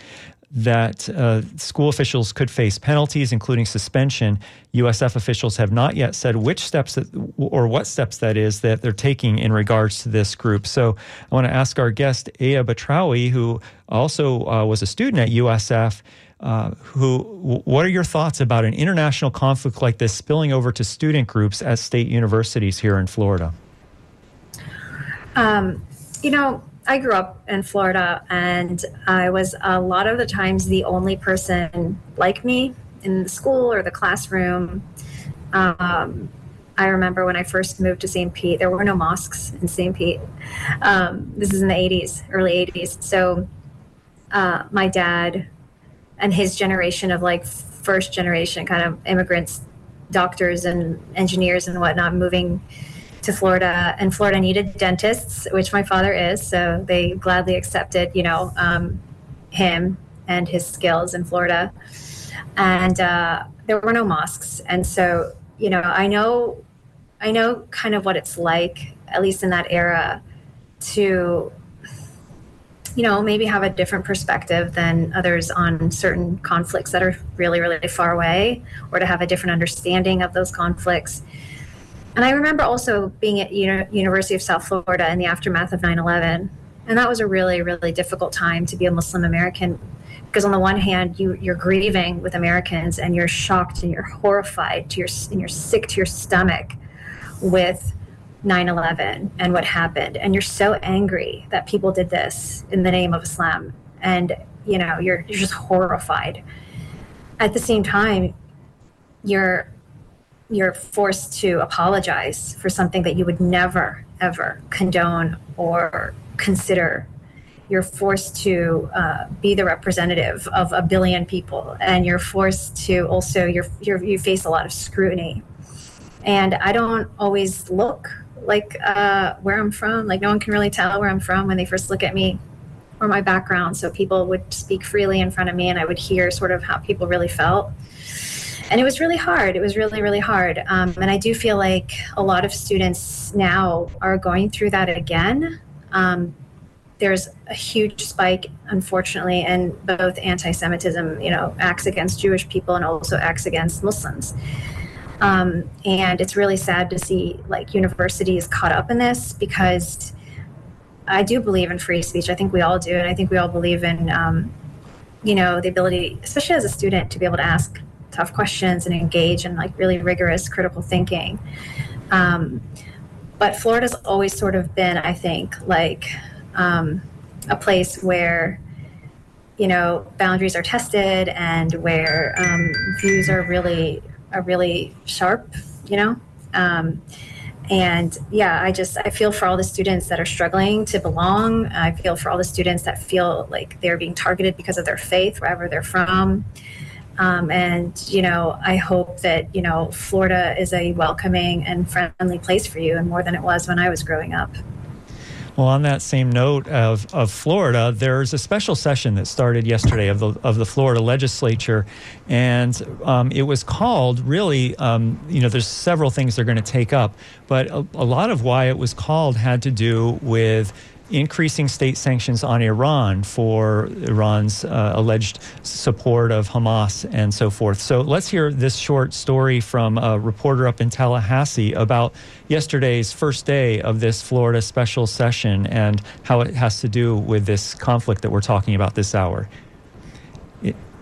that uh, school officials could face penalties, including suspension. USF officials have not yet said which steps that, or what steps that is that they're taking in regards to this group. So I want to ask our guest, Aya Batrawy, who also uh, was a student at USF. Uh, who? What are your thoughts about an international conflict like this spilling over to student groups at state universities here in Florida? Um, you know, I grew up in Florida, and I was a lot of the times the only person like me in the school or the classroom. Um, I remember when I first moved to St. Pete, there were no mosques in St. Pete. Um, this is in the 80s, early 80s. So uh, my dad and his generation of like first generation kind of immigrants, doctors and engineers and whatnot, moving to Florida, and Florida needed dentists, which my father is. So they gladly accepted, you know, um, him and his skills in Florida. And uh, there were no mosques, and so you know, I know, I know kind of what it's like, at least in that era, to you know, maybe have a different perspective than others on certain conflicts that are really, really far away, or to have a different understanding of those conflicts. And I remember also being at Uni- University of South Florida in the aftermath of 9/11, and that was a really, really difficult time to be a Muslim American because on the one hand you you're grieving with Americans and you're shocked and you're horrified to your and you're sick to your stomach with 9/11 and what happened. And you're so angry that people did this in the name of Islam. And you know you're you're just horrified. At the same time you're you're forced to apologize for something that you would never ever condone or consider. You're forced to uh, be the representative of a billion people and you're forced to also you're, you're, you face a lot of scrutiny. And i don't always look like uh, where i'm from. Like no one can really tell where i'm from when they first look at me or my background. So people would speak freely in front of me and i would hear sort of how people really felt and it was really hard it was really really hard um, and i do feel like a lot of students now are going through that again um, there's a huge spike, unfortunately, in both anti-Semitism, you know, acts against Jewish people and also acts against Muslims. Um, and it's really sad to see like universities caught up in this because I do believe in free speech. I think we all do, and I think we all believe in, um, you know, the ability, especially as a student, to be able to ask tough questions and engage in like really rigorous critical thinking. Um, but Florida's always sort of been, I think, like um, a place where you know boundaries are tested and where um, views are really are really sharp you know? Um, and yeah i just i feel for all the students that are struggling to belong. I feel for all the students that feel like they're being targeted because of their faith wherever they're from um, and you know i hope that you know florida is a welcoming and friendly place for you and more than it was when i was growing up well, on that same note of, of Florida, there's a special session that started yesterday of the, of the Florida legislature. And um, it was called really, um, you know, there's several things they're going to take up, but a, a lot of why it was called had to do with increasing state sanctions on Iran for Iran's uh, alleged support of Hamas and so forth. So let's hear this short story from a reporter up in Tallahassee about yesterday's first day of this Florida special session and how it has to do with this conflict that we're talking about this hour.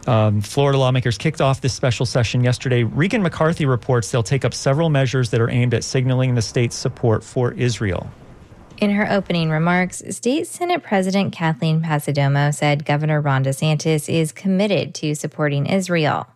um, Florida lawmakers kicked off this special session yesterday. Regan McCarthy reports they'll take up several measures that are aimed at signaling the state's support for Israel. In her opening remarks, State Senate President Kathleen Passidomo said Governor Ron DeSantis is committed to supporting Israel.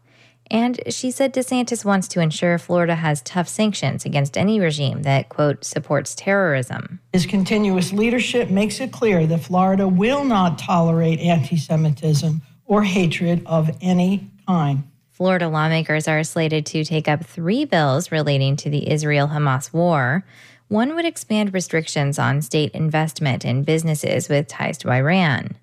And she said DeSantis wants to ensure Florida has tough sanctions against any regime that, quote, supports terrorism. His continuous leadership makes it clear that Florida will not tolerate anti Semitism or hatred of any kind. Florida lawmakers are slated to take up three bills relating to the Israel Hamas war. One would expand restrictions on state investment in businesses with ties to Iran.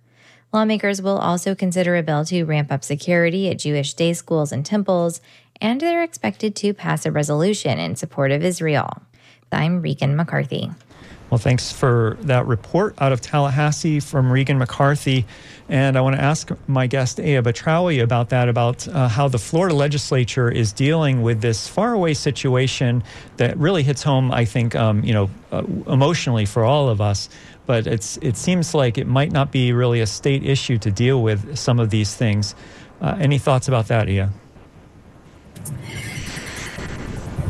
Lawmakers will also consider a bill to ramp up security at Jewish day schools and temples, and they're expected to pass a resolution in support of Israel. I'm Regan McCarthy. Well, thanks for that report out of Tallahassee from Regan McCarthy. And I want to ask my guest, Aya Batrawy, about that, about uh, how the Florida legislature is dealing with this faraway situation that really hits home, I think, um, you know, uh, emotionally for all of us. But it's, it seems like it might not be really a state issue to deal with some of these things. Uh, any thoughts about that, Aya?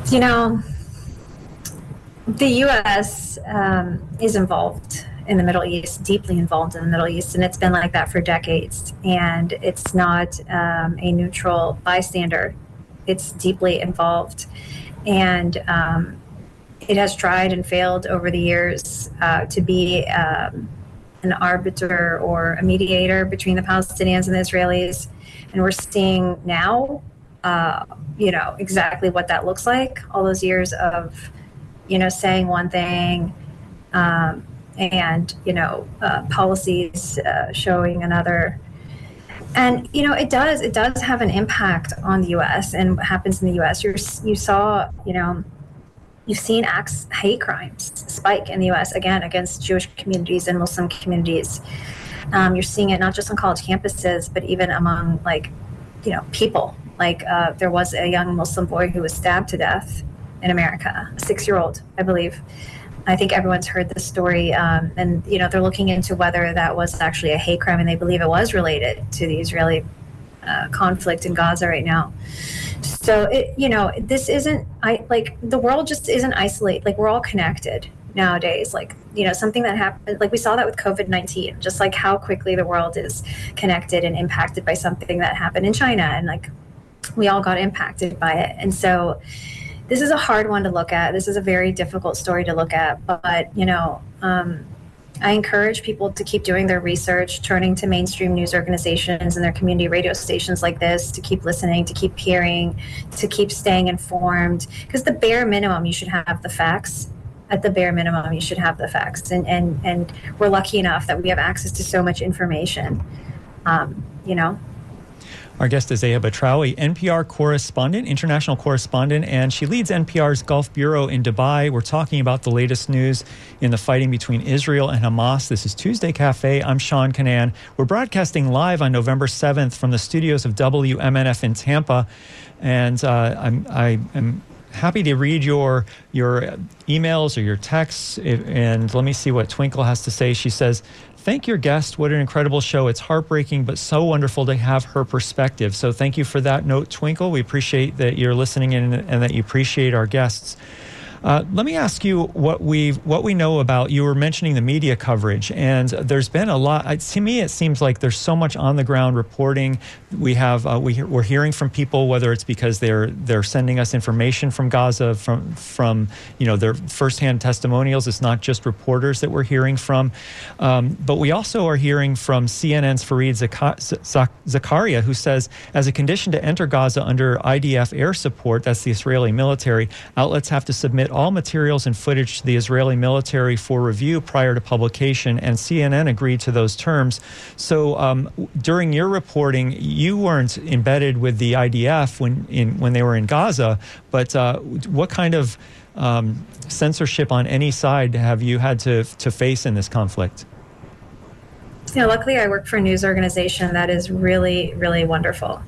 You know, the U.S. Um, is involved in the Middle East, deeply involved in the Middle East, and it's been like that for decades. And it's not um, a neutral bystander; it's deeply involved, and um, it has tried and failed over the years uh, to be um, an arbiter or a mediator between the Palestinians and the Israelis. And we're seeing now, uh, you know, exactly what that looks like. All those years of you know, saying one thing um, and, you know, uh, policies uh, showing another. And, you know, it does, it does have an impact on the U.S. and what happens in the U.S. You're, you saw, you know, you've seen acts, hate crimes spike in the U.S. again against Jewish communities and Muslim communities. Um, you're seeing it not just on college campuses, but even among like, you know, people. Like uh, there was a young Muslim boy who was stabbed to death in America, a six-year-old, I believe. I think everyone's heard the story, um, and you know they're looking into whether that was actually a hate crime, and they believe it was related to the Israeli uh, conflict in Gaza right now. So it, you know, this isn't I like the world just isn't isolated. Like we're all connected nowadays. Like you know, something that happened, like we saw that with COVID nineteen, just like how quickly the world is connected and impacted by something that happened in China, and like we all got impacted by it, and so this is a hard one to look at. This is a very difficult story to look at, but you know, um, I encourage people to keep doing their research, turning to mainstream news organizations and their community radio stations like this to keep listening, to keep hearing, to keep staying informed. Because the bare minimum, you should have the facts. At the bare minimum, you should have the facts, and and and we're lucky enough that we have access to so much information. Um, you know, our guest is Zeha Batrawy, NPR correspondent, international correspondent, and she leads NPR's Gulf Bureau in Dubai. We're talking about the latest news in the fighting between Israel and Hamas. This is Tuesday Cafe. I'm Sean Kinane. We're broadcasting live on November 7th from the studios of WMNF in Tampa. And uh, I'm, I am happy to read your your emails or your texts. And let me see what Twinkle has to say. She says, thank your guest. What an incredible show. It's heartbreaking, but so wonderful to have her perspective. So thank you for that note, Twinkle. We appreciate that you're listening in and that you appreciate our guests. Uh, let me ask you what we what we know about. You were mentioning the media coverage, and there's been a lot. To me, it seems like there's so much on the ground reporting. We have uh, we we're hearing from people whether it's because they're they're sending us information from Gaza from from you know their firsthand testimonials. It's not just reporters that we're hearing from, um, but we also are hearing from CNN's Fareed Zakaria, who says as a condition to enter Gaza under IDF air support, that's the Israeli military, outlets have to submit all materials and footage to the Israeli military for review prior to publication, and CNN agreed to those terms. So um, during your reporting, you weren't embedded with the IDF when in when they were in Gaza, but uh, what kind of um, censorship on any side have you had to to face in this conflict? You know, luckily, I work for a news organization that is really, really wonderful.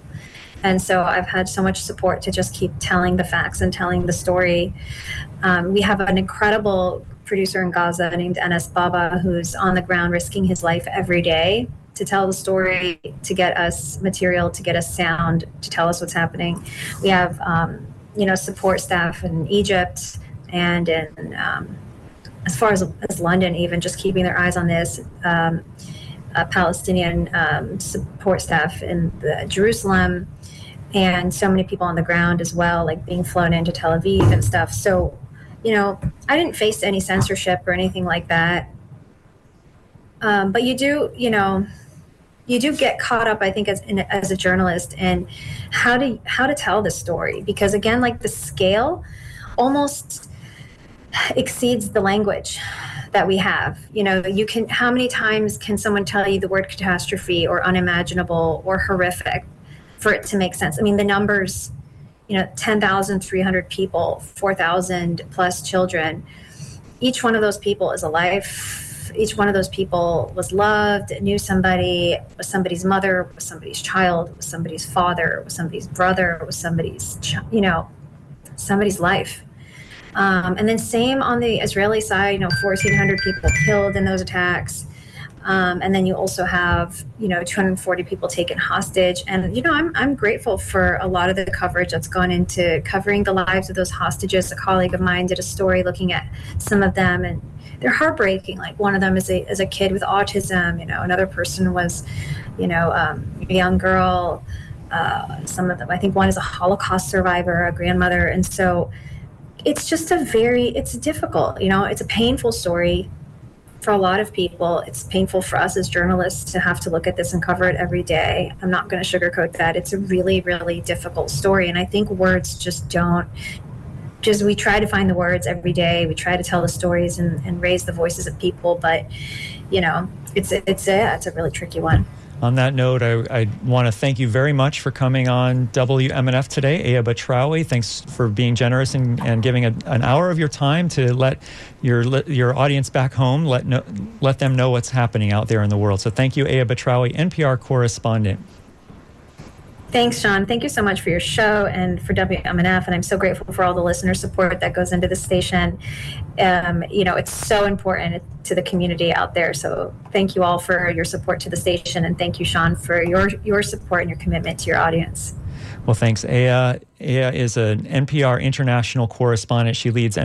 And so I've had so much support to just keep telling the facts and telling the story. Um, we have an incredible producer in Gaza named Anas Baba who's on the ground risking his life every day to tell the story, to get us material, to get us sound, to tell us what's happening. We have, um, you know, support staff in Egypt and in, um, as far as, as London, even just keeping their eyes on this. Um, Palestinian um, support staff in the, Jerusalem, and so many people on the ground as well, like being flown into Tel Aviv and stuff. So, you know, I didn't face any censorship or anything like that. Um, but you do, you know, you do get caught up, I think, as in, as a journalist, and how to how to tell the story because again, like the scale, almost exceeds the language that we have. You know, you can how many times can someone tell you the word catastrophe or unimaginable or horrific for it to make sense. I mean, the numbers, you know, 10,300 people, 4,000 plus children. Each one of those people is a life. Each one of those people was loved, knew somebody, was somebody's mother, was somebody's child, was somebody's father, was somebody's brother, was somebody's, you know, somebody's life. Um, and then same on the Israeli side, you know, 1,400 people killed in those attacks. Um, and then you also have, you know, 240 people taken hostage. And, you know, I'm, I'm grateful for a lot of the coverage that's gone into covering the lives of those hostages. A colleague of mine did a story looking at some of them, and they're heartbreaking. Like one of them is a, is a kid with autism, you know, another person was, you know, um, a young girl. Uh, some of them, I think one is a Holocaust survivor, a grandmother. And so it's just a very, it's difficult, you know, it's a painful story for a lot of people, it's painful for us as journalists to have to look at this and cover it every day. I'm not going to sugarcoat that. It's a really, really difficult story. And I think words just don't, just we try to find the words every day. We try to tell the stories and, and raise the voices of people. But, you know, it's, it's, a, it's a really tricky one. On that note, I, I want to thank you very much for coming on WMNF today. Aya Batrawy, thanks for being generous and, and giving a, an hour of your time to let your your audience back home let let them know what's happening out there in the world. So thank you, Aya Batrawy, NPR correspondent. Thanks, Sean. Thank you so much for your show and for WMNF. And I'm so grateful for all the listener support that goes into the station. Um, you know, it's so important to the community out there. So thank you all for your support to the station. And thank you, Sean, for your, your support and your commitment to your audience. Well, thanks. Aya, Aya is an NPR international correspondent. She leads